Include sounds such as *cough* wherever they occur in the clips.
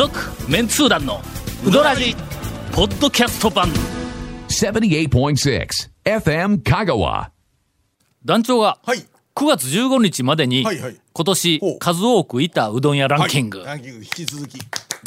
続メンツー団のウドラジポッドキャスト版。78.6 FM Kagawa. 団長がはい。9月15日までにはいはい。今年ほう。数多くいたうどん屋ランキング、はい。ランキング引き続き。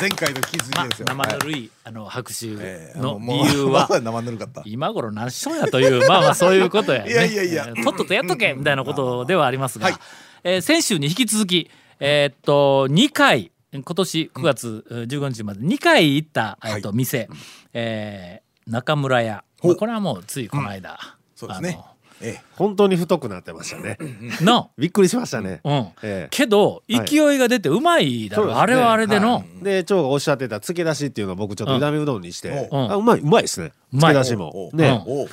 前回の引き続まあきですよ。生ぬはいるい、あの拍手えーのもう理由は。*laughs* 生ぬるかった。今頃何しとんやというまあまあ *laughs* そういうことやね。いやいやいや。えーとっととやっとけみたいなことではありますが、はい。えー先週に引き続きえーっと2回今年9月えー15日まで2回行った、えーっと店、えー中村屋、まあこれはもうついこの間、そうですね。え本当に太くなってましたね。あの。のびっくりしましたね。うん、ええ。けどはい。勢いが出てうまいだろ、そうですね。あれはあれでの、で長がおっしゃってた漬け出しっていうのを僕ちょっと炒めうどんにして、うん。あうまい。うまいですねうまい漬け出しも。おう。ね、おう。おう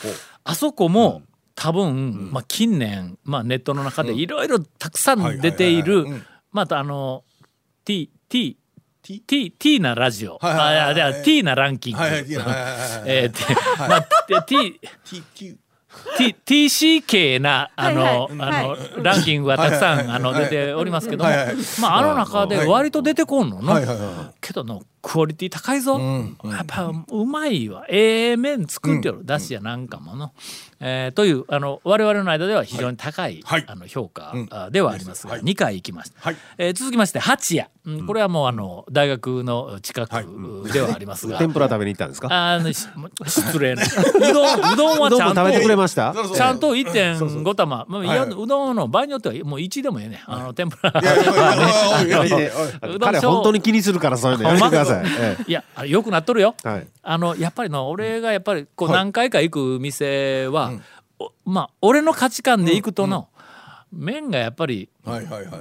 あそこも、多分、まあ、近年、まあ、ネットの中でいろいろたくさん出ているはいはいはいはい。うん。またあの T T T T T なラジオ、はいはいはいあいや T なランキング、はいはいはいはいはいはい *laughs* えーてまあ T TQ。T TCK なあの、はいあのランキングがたくさん、はいはい。はいあの出ておりますけども、はいはいまああの中で割と出てこんの？の、はいはいはけどのクオリティ高いぞ、んやっぱうまいわ。ええ麺作ってる、だしやなんかもの、えーというあの我々の間では非常に高い、はい。あの評価、うん。あではありますが、はい。2回行きました、はい。えー続きまして八谷、うんこれはもうあの大学の近くではありますが、*laughs* 天ぷら食べに行ったんですか？あのし失礼な。うどんうどんはちゃんと。食べてくれました？ちゃんと1.5玉、まあ、いやはいうどんの場合によってはもう1でもええねあの天ぷら。うどん彼本当に気にするからそういうのやめてください、えいやあれよくなっとるよ、あのやっぱりの俺がやっぱりこうはい。何回か行く店は、おまあ俺の価値観で行くとの、麺がやっぱり。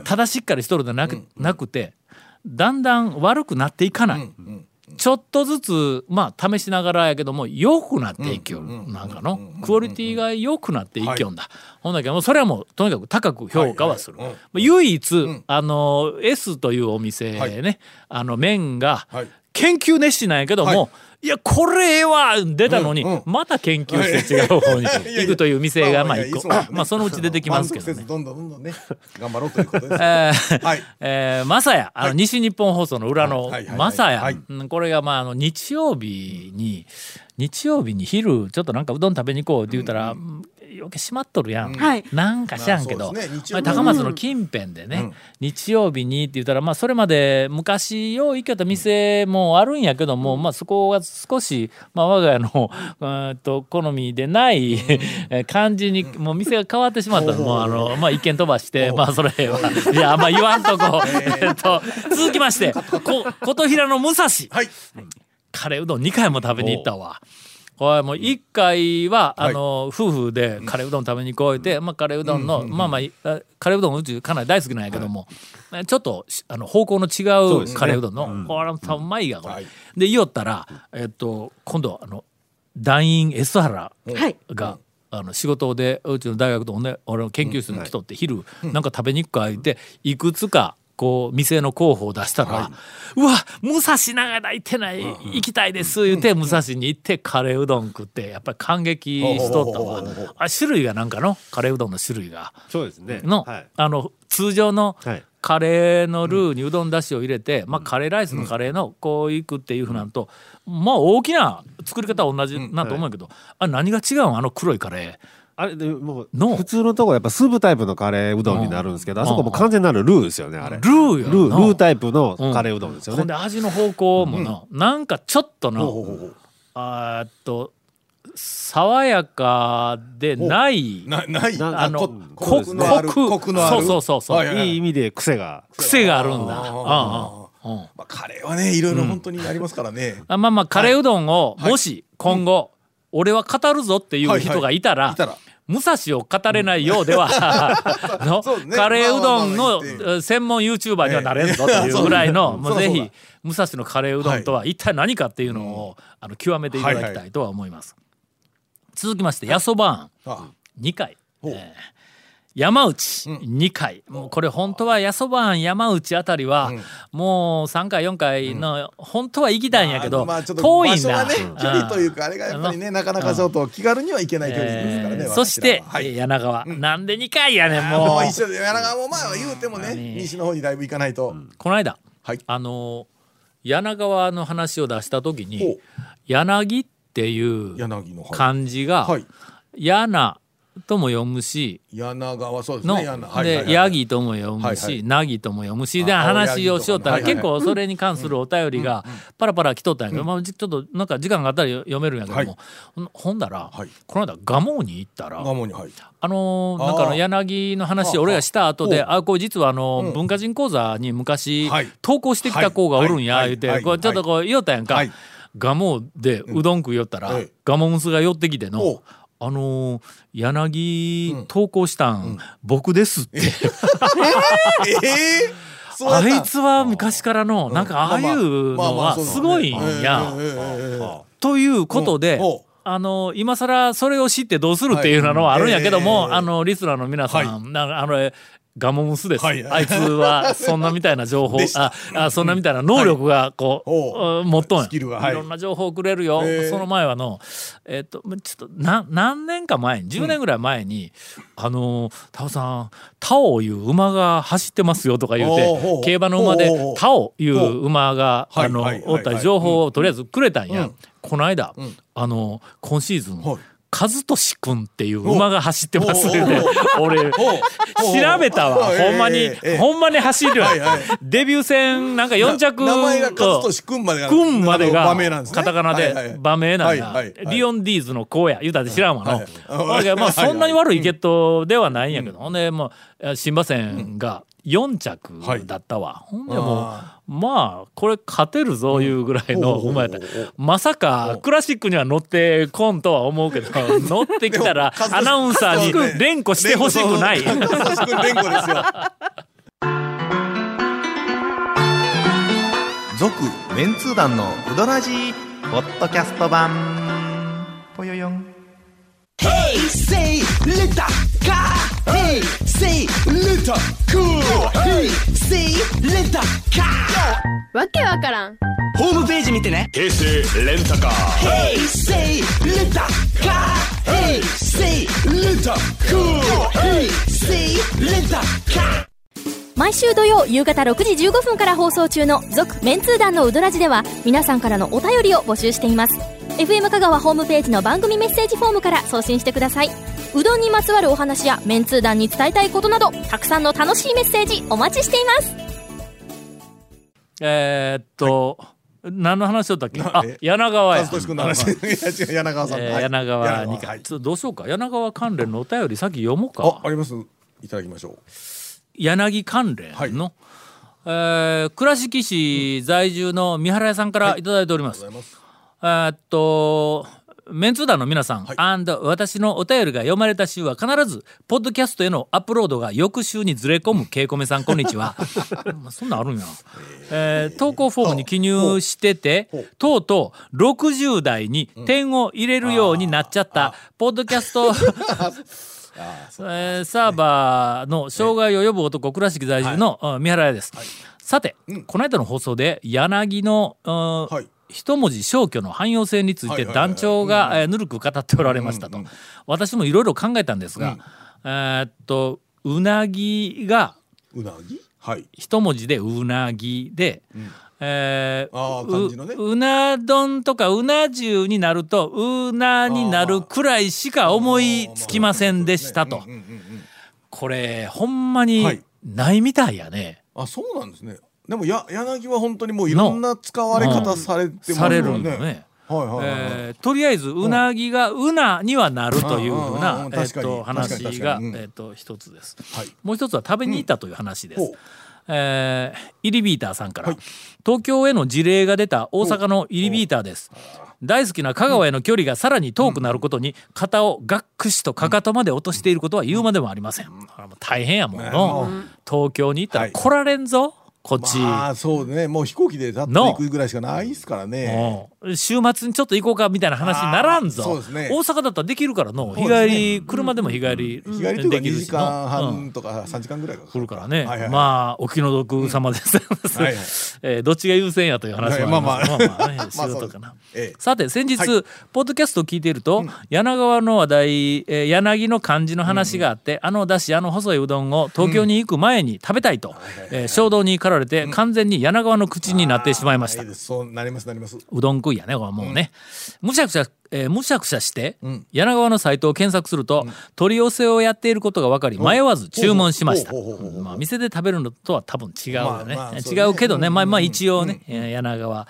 ただしっかりしとるでなく,、なくてだんだん悪くなっていかない、ちょっとずつまあ試しながらやけども良くなっていきよる、なんかのクオリティが良くなっていきよんだ、ほんだけどもうそれはもうとにかく高く評価はする、唯一、あの S というお店ね、はい。あの麺がはい研究熱心なんやけども、はい。いやこれは出たのに、うんうん。また研究して違う方に行くという店がまあ一個。まあそのうち出てきますけどね。どんどんどんどんね頑張ろうということです。えーはい。えー、マサヤあの、西日本放送の裏のはい。はい。はい。はいマサヤ、はい。うんこれがまああの日曜日に日曜日に昼ちょっとなんかうどん食べに行こうって言ったら、うん余計閉まっとるやん、はい。なんか知らんけど、まあね。日まあ高松の近辺でね、日曜日にって言ったらまあそれまで昔よう行けた店もあるんやけども、まあそこが少し、まあ、我が家の *laughs* うーんと好みでないえー感じにもう店が変わってしまったの。もうあの、まあ、一見飛ばしてまあそれは。いやまあ言わんとこ。*laughs* えっと続きましてこ琴平の武蔵。はい。カレーうどん2回も食べに行ったわ。これもう1回は、あの夫婦でカレーうどん食べに行こうって、まあ、カレーうどんの、まあまあカレーうどんうちかなり大好きなんやけども、ちょっとしあの方向の違うカレーうどんの、これも多分うまいがこれ、はい。で言おったら、えっと、今度あの団員 S 原はい。が、あの仕事でうちの大学とね俺の研究室に来とって昼、なんか食べに行くか言っていくつかこう店の候補を出したら「うわ武蔵長田行ってない、行きたいです」言って武蔵に行ってカレーうどん食ってやっぱり感激しとったわ。あ種類がなんかの？カレーうどんの種類が。そうですね。の,、はい。あの通常のはい。カレーのルーにうどんだしを入れて、まあ、カレーライスのカレーのこういくっていうふうなんと、まあ大きな作り方は同じなと思うけど、あ何が違うん？あの黒いカレー。あれでもうの？普通のとこやっぱスープタイプのカレーうどんになるんですけど、あそこも完全なるルーですよねあれ。ルーよルーなルータイプのカレーうどんですよね、ほんで味の方向もな、なんかちょっとの、ほうほうほうあーっと爽やかでないなない。なあのコクのあるコクコクのある。そうそうそうそう。はいはいはい。いい意味で癖が。癖があるんだ。うんうんうん。まあカレーはねいろいろ本当にありますからね。あまあまあカレーうどんをはい。もし今後、俺は語るぞっていう人がいたら,、いたら武蔵を語れないようでは *laughs* の、カレーうどんの専門 YouTuber にはなれんぞというぐらいの、ええ。もうぜひ武蔵のカレーうどんとは一体何かっていうのを、あの極めていただきたいとは思います。続きまして、やそばん。あ。2回、えー山内2回、もうこれ本当はやそばん山内あたりは、もう3回4回の、本当は行きたいんやけど、まあちょっと遠いんだ。ねうん。距離というかあれがやっぱりねなかなかちょっと気軽には行けない距離ですからね。えーそして、ははい。柳川、なんで2回やねんももう。う一緒で柳川もまあ言うてもねね。西の方にだいぶ行かないと。この間、はい。あのー柳川の話を出した時に柳っていう漢字がはい。柳とも読むし柳川そうですのねでヤギとも読むしいナギとも読むしであ話をしよったら結構それに関するお便りがパラパラ来とったんやけどまあじちょっとなんか時間があったら読めるんやけどもほんだらはい。この間蒲生に行ったらあのなんかあの柳の話俺がした後でああこれ実はあのうん。文化人講座に昔はい。投稿してきた子がおるんやはい。言うてはい。こうちょっとこう言おったやんか。はい。蒲生でうどん食いよったらええ。蒲生娘が寄ってきておのあのー柳うん。投稿したん僕ですって。ええそうやった。あいつは昔からのなんかああいうのはすごいんや。ということであの、今更それを知ってどうするっていうのはあるんやけども、あの、リスナーの皆さん、あの、ガモムスです。はい。あいつは、そんなみたいな情報あ、あそんなみたいな能力が、こう、おう持っとんや。はい。いろんな情報をくれるよ。ええその前はの、えっと、ちょっと、な、何年か前に、10年ぐらい前に、あの、タオさん、タオいう馬が走ってますよとか言うて、う。競馬の馬でタオいう馬が、はい。あのはい。はい、おったり情報をとりあえずくれたんや。うん。この間、ん。あの、今シーズン、はい和俊くんっていう馬が走ってますよね。俺、調べたわ。ほんまに、ほんまに走る。デビュー戦なんか4着名前が和俊くんまでがくんまでが場名なんですカタカナで場名なんだリオンディーズの子や言うたって知らんわのまあそんなに悪い血統ではないんやけどほんでもう新馬戦が4着だったわ。ほんでもうあまあこれ勝てるぞいうぐらいのほうほう馬やった。まさかクラシックには乗ってこんとは思うけど *laughs* 乗ってきたらアナウンサーに連呼してほしくない。和俊くん連呼ですよ。続メンツー団のウドラジーポッドキャスト版。ぽよよん。Say little car. Hey, say little cool. Hey, say little car. わけわからんホームページ見てね。平成レンタカー。Hey, say little car. Hey, say little cool. Hey, say little car. 毎週土曜夕方6時15分から放送中の「続・メンツー団のウドラジ」では皆さんからのお便りを募集しています FM 香川ホームページの番組メッセージフォームから送信してくださいうどんにまつわるお話やメンツー団に伝えたいことなどたくさんの楽しいメッセージお待ちしています。えーっと、何の話だったっけ？あえ柳川や *laughs* 柳川さん。えーはい。柳川にか、はい。ちょっとどうしようか。柳川関連のお便り先読もうあか。あります。いただきましょう。柳関連の、えー倉敷市在住の三原屋さんからいただいております、ありがとうございます。えーっとメンツー団の皆さん、はい。私のお便りが読まれた週は必ずポッドキャストへのアップロードが翌週にずれ込むケイコメさんこんにちは。*laughs* まあそんなんあるんや、えー投稿フォームに記入しててとうとう60代に点を入れるようになっちゃったポッドキャスト。*laughs* *laughs* えーサーバーの障害を呼ぶ男倉敷在住の、うん三原屋です、さて、この間の放送で柳の、うんはい一文字消去の汎用性についてはいはいはい。団長がえーぬるく語っておられましたと、私もいろいろ考えたんですが、えーっとうなぎがうなぎ？はい。一文字でうなぎで、えーあーね。ううな丼とかうな重になるとうなになるくらいしか思いつきませんでしたと。うんうんうんこれほんまはにい。ないみたいやね、あそうなんですねでもや柳は本当にもういろんな使われ方されてますよね。とりあえずうなぎがうなにはなるというふううんうんな話がえーと一つです。はい。もう一つは食べに行ったという話です。えーイリビーターさんから、はい。東京への事例が出た大阪のイリビーターです。大好きな香川への距離がさらに遠くなることに肩をがっくしとかかとまで落としていることは言うまでもありません。う大変やもんの。東京に行ったらはい。来られんぞ、こっち。まあそうね。もう飛行機で立っていくぐらいしかないですからね。う。ん週末にちょっと行こうかみたいな話にならんぞ、そうですね。大阪だったらできるからの。日帰り、車でも日帰り日帰りとか2時できるしの。間うん半とか3時間ぐらいか来るからね、はいはいまあお気の毒様です、はいはい。*laughs* えーどっちが優先やという話はまあまあ。まあまあね *laughs* まあ仕事かな、さて先日、はい。ポッドキャストを聞いていると、柳川の話題、えー柳の漢字の話があって、あのだしあの細いうどんを東京に行く前に食べたいと、えー衝動に駆らられて完全に柳川の口になってしまいました。いいです。そうなりますなります。うどん食いやねこれはもうね、むしゃくしゃ、えーむしゃくしゃして、柳川のサイトを検索すると、取り寄せをやっていることが分かり迷わず注文しました。まあ店で食べるのとは多分違うよね,、まあまあ違うけどね。まあまあ一応ね、えー柳川、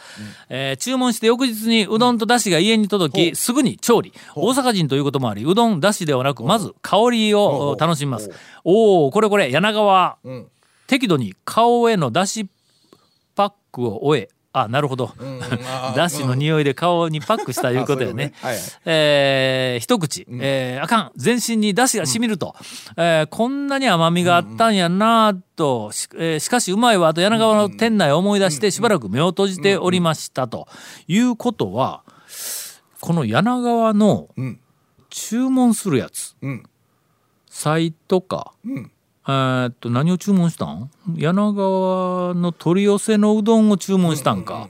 えー注文して翌日にうどんとだしが家に届き、すぐに調理。大阪人ということもありうどんだしではなくまず香りをお楽しみます。おおこれこれ柳川、ん適度に顔へのだしパックを終え。あなるほど、あー *laughs* だしの匂いで顔にパックしたいうことよね。あそういうことね。はいはい。えー一口、えーあかん。全身にだしがしみると、えーこんなに甘みがあったんやなと。し,、えーしかしうまいわ。と柳川の店内を思い出してしばらく目を閉じておりましたということはこの柳川のん。注文するやつ、ん。サイトか、えーっと何を注文したん？柳川の取り寄せのうどんを注文したんか、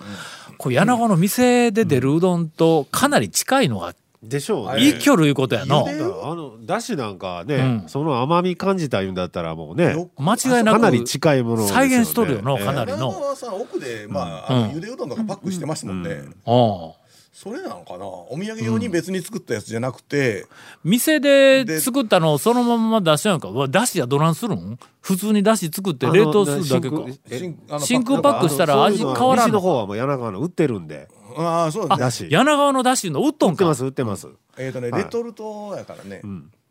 これ柳川の店で出るうどんとかなり近いのがでしょうね。いいきょるいうことやのあのだしなんかね、うん。その甘み感じたいうんだったらもうねよ間違いなくかなり近いものですよね。再現しとるよのかなり柳の、川さん奥でまああのゆでうどんとかパックしてますもんね。ああそれなのかな？お土産用に別に作ったやつじゃなくて。店で作ったのをそのまま出しちゃうんか。うわだしはどないするん？普通にだし作って冷凍するだけか。真空パックしたら味変わらんの？西の方はもう柳川の売ってるんで。ああそうだし柳川のだしの売っとんか。売ってます売ってます、えっとねはい。レトルトやからね。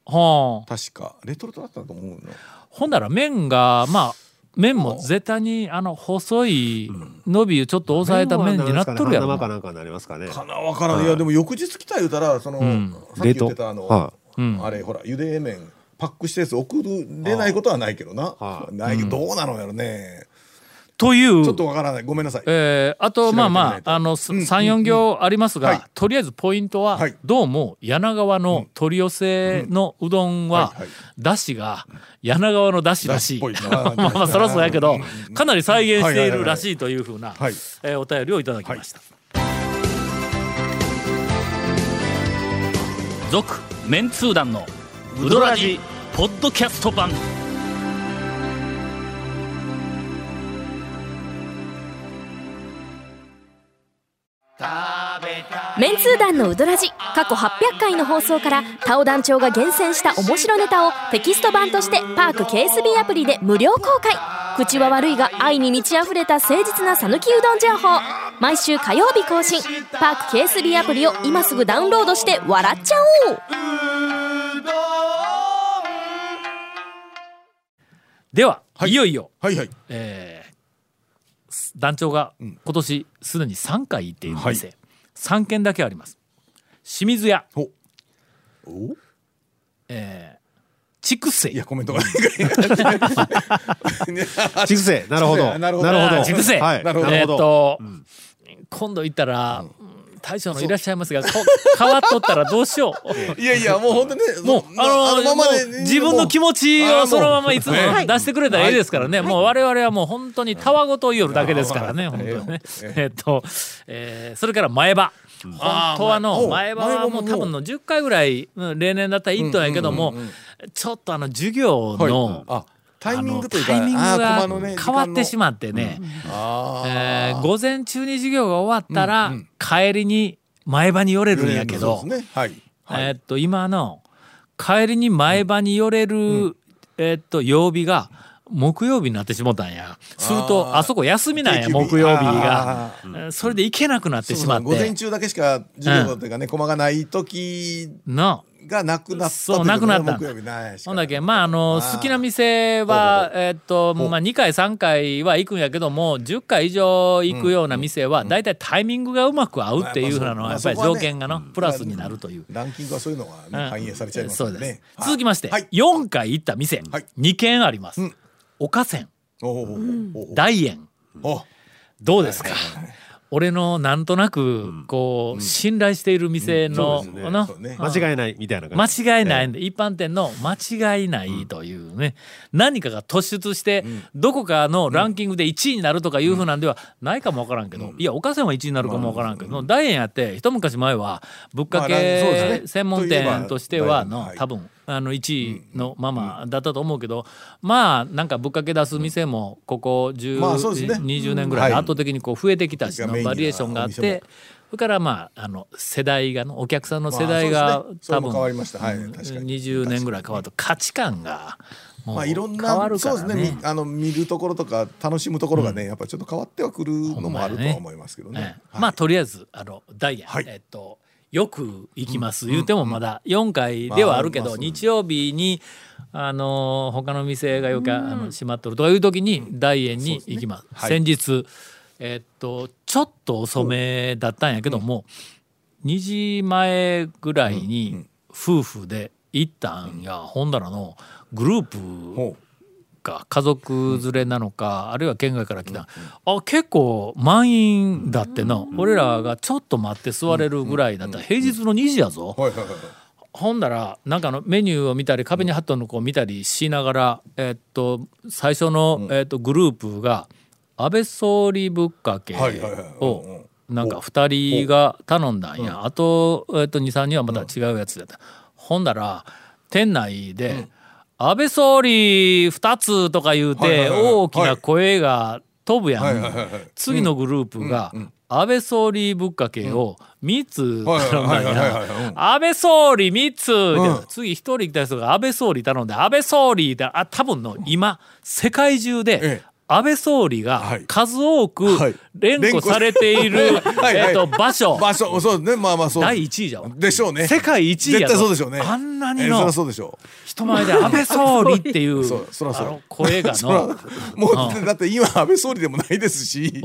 はあ。確か。レトルトだったと思うの。ほんなら麺がまあ麺も絶対にあの細い伸びをちょっと抑えた麺になっとるやろ。生かなかになりますかね。かなわからん。いやでも翌日来た言うたらそのん。さっき言ってたあのはうん。あれほらゆで麺パックしたやつ送れないことはないけどな。はないけどどうなのやろねという。ちょっとわからない。ごめんなさい。えーあとまあまああの34行ありますが、はい。とりあえずポイントは、はい。どうも柳川の取り寄せのうどんははいはい。だしが柳川のだしらし。い *laughs* まあまあそりゃそうやけどかなり再現していはいはいはいるらしいというふうなはいえーお便りをいただきました。続、メンツー団のウドラジポッドキャスト版メンツー団のウドラジ過去800回の放送からタオ団長が厳選した面白ネタをテキスト版としてパーク KSB アプリで無料公開。口は悪いが愛に満ち溢れた誠実な讃岐うどん情報。毎週火曜日更新。パーク KSB アプリを今すぐダウンロードして笑っちゃおう。では、はい。い、よいよ、はいはい。えー団長が今年すでに3回行っている店、3軒だけあります。清水屋。おおえー筑西いやコメントが。ないからね筑西なるほど。なるほど。あー筑西はい。なるほど。えーっと、今度行ったら、大将のいらっしゃいますがこ *laughs* 変わっとったらどうしよう。*laughs* いやいやもう本当ねもう、あのま自分の気持ちをそのままいつもはい出してくれたらいいですからね。もう我々はもう本当にたわごと言いよるだけですからね、本当にね。*laughs* えっと、えーそれから前歯。本当はのお前歯はもう。多分の10回ぐらいうん例年だったら行ったんやけどもちょっとあの授業のあタイミングというかタイミングが変わってしままってね、あえー午前中に授業が終わったら帰りに前歯に寄れるんやけど、えーっと今の帰りに前歯に寄れる、えーっと曜日が木曜日になってしもたんや。するとあそこ休みなんや木曜日が。それで行けなくなってしまっそうそう午前て中だけしか授業というかね駒がない時ながなくなったそうなくなった。ほんだけまああの好きな店はえーっとまあ2回3回は行くんやけども10回以上行くような店はだいたいタイミングがうまく合うっていうふうなのはやっぱり条件がのプラスになるという。ランキングはそういうのがね反映されちゃいますそうです。よね。続きまして、はい。4回行った店、はい。2軒あります。うん。岡線大円。おどうですか、俺のなんとなくこう、信頼している店の、間違いないみたいな感じ。間違いないんで、一般店の間違いないというね、何かが突出して、どこかのランキングで1位になるとかいうふうなんではないかもわからんけど、いや岡線は1位になるかもわからんけど、大円やって一昔前はぶっかけ専門店としてはの、はい。多分あの1位のままだったと思うけど、まあなんかぶっかけ出す店もここ10、まあね。20年ぐらいで圧倒的にこう増えてきたしのバリエーションがあってそれからまああの世代がのお客さんの世代まあが多分も変わりました。はい確かに。20年ぐらい変わると価値観がまあいろんなるからそうですね。みあの見るところとか楽しむところがね、やっぱりちょっと変わってはくるのもあるとは思いますけどね。ええ。はい。まあとりあえずあのダイヤ、はい。えっとよく行きます、言うてもまだ4回ではあるけど、日曜日にあの他の店がよくあの閉まっとるとかいう時に大円に行きます。はい。先日えっとちょっと遅めだったんやけども、2時前ぐらいに夫婦で行ったんや、ほんだらのグループほか家族連れなのか、あるいは県外から来た、あ結構満員だってな、俺らがちょっと待って座れるぐらいだった。ら平日の2時やぞ、ほんだらなんかあのメニューを見たり壁に貼っとるのこう見たりしながら、えっと最初の、えっとグループが安倍総理ぶっかけをなんか2人が頼んだんや、あと,、えっと23人はまた違うやつだった、ほんだら店内で、安倍総理2つとか言うはいて大きな声が飛ぶやん、次のグループが安倍総理ぶっかけを3つはい頼んだんや。うん。安倍総理3つ、うん。次1人来た人が安倍総理頼んで安倍総理ってあ多分の今世界中でええ安倍総理がはい。数多くはい。連呼されている、*laughs* えっと場所。場所。そうですね。まあまあそう第1位じゃわでしょうね。世界1位や絶対そうでしょうね。あんなにの人前で安倍総理っていう *laughs* 声がの。もうだって今安倍総理でもないですし。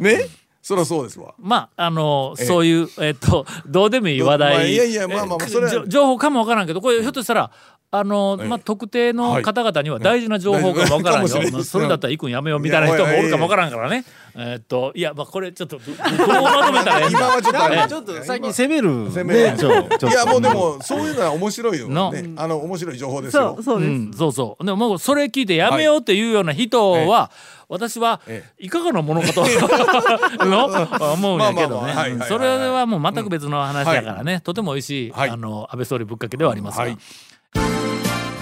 ね？そりゃそうですわ。まああのそういうえっとどうでもいい話題、まあいやいやまあまあまあえそれ情報かもわからんけどこれひょっとしたらあの、ええまあ、特定の方々には大事な情報かもわからんよ、かもしれない。それだったら行くんやめようみたいな人もおるかもわからんからね。えっといやまあこれちょっとどどうまとめたらええん今だはちょっとあれ。ええちょっと最近攻める攻める。いやもうでもそういうのは面白いよ。の。ねあの面白い情報ですよ。そうそうです、うん、そうそう。でももうそれ聞いてやめようっていうような人は、私はえいかがなものかと *laughs* の思うんやけどね。それはもう全く別の話だからね、とても美味しい、はい。あの安倍総理ぶっかけではありますが。はい「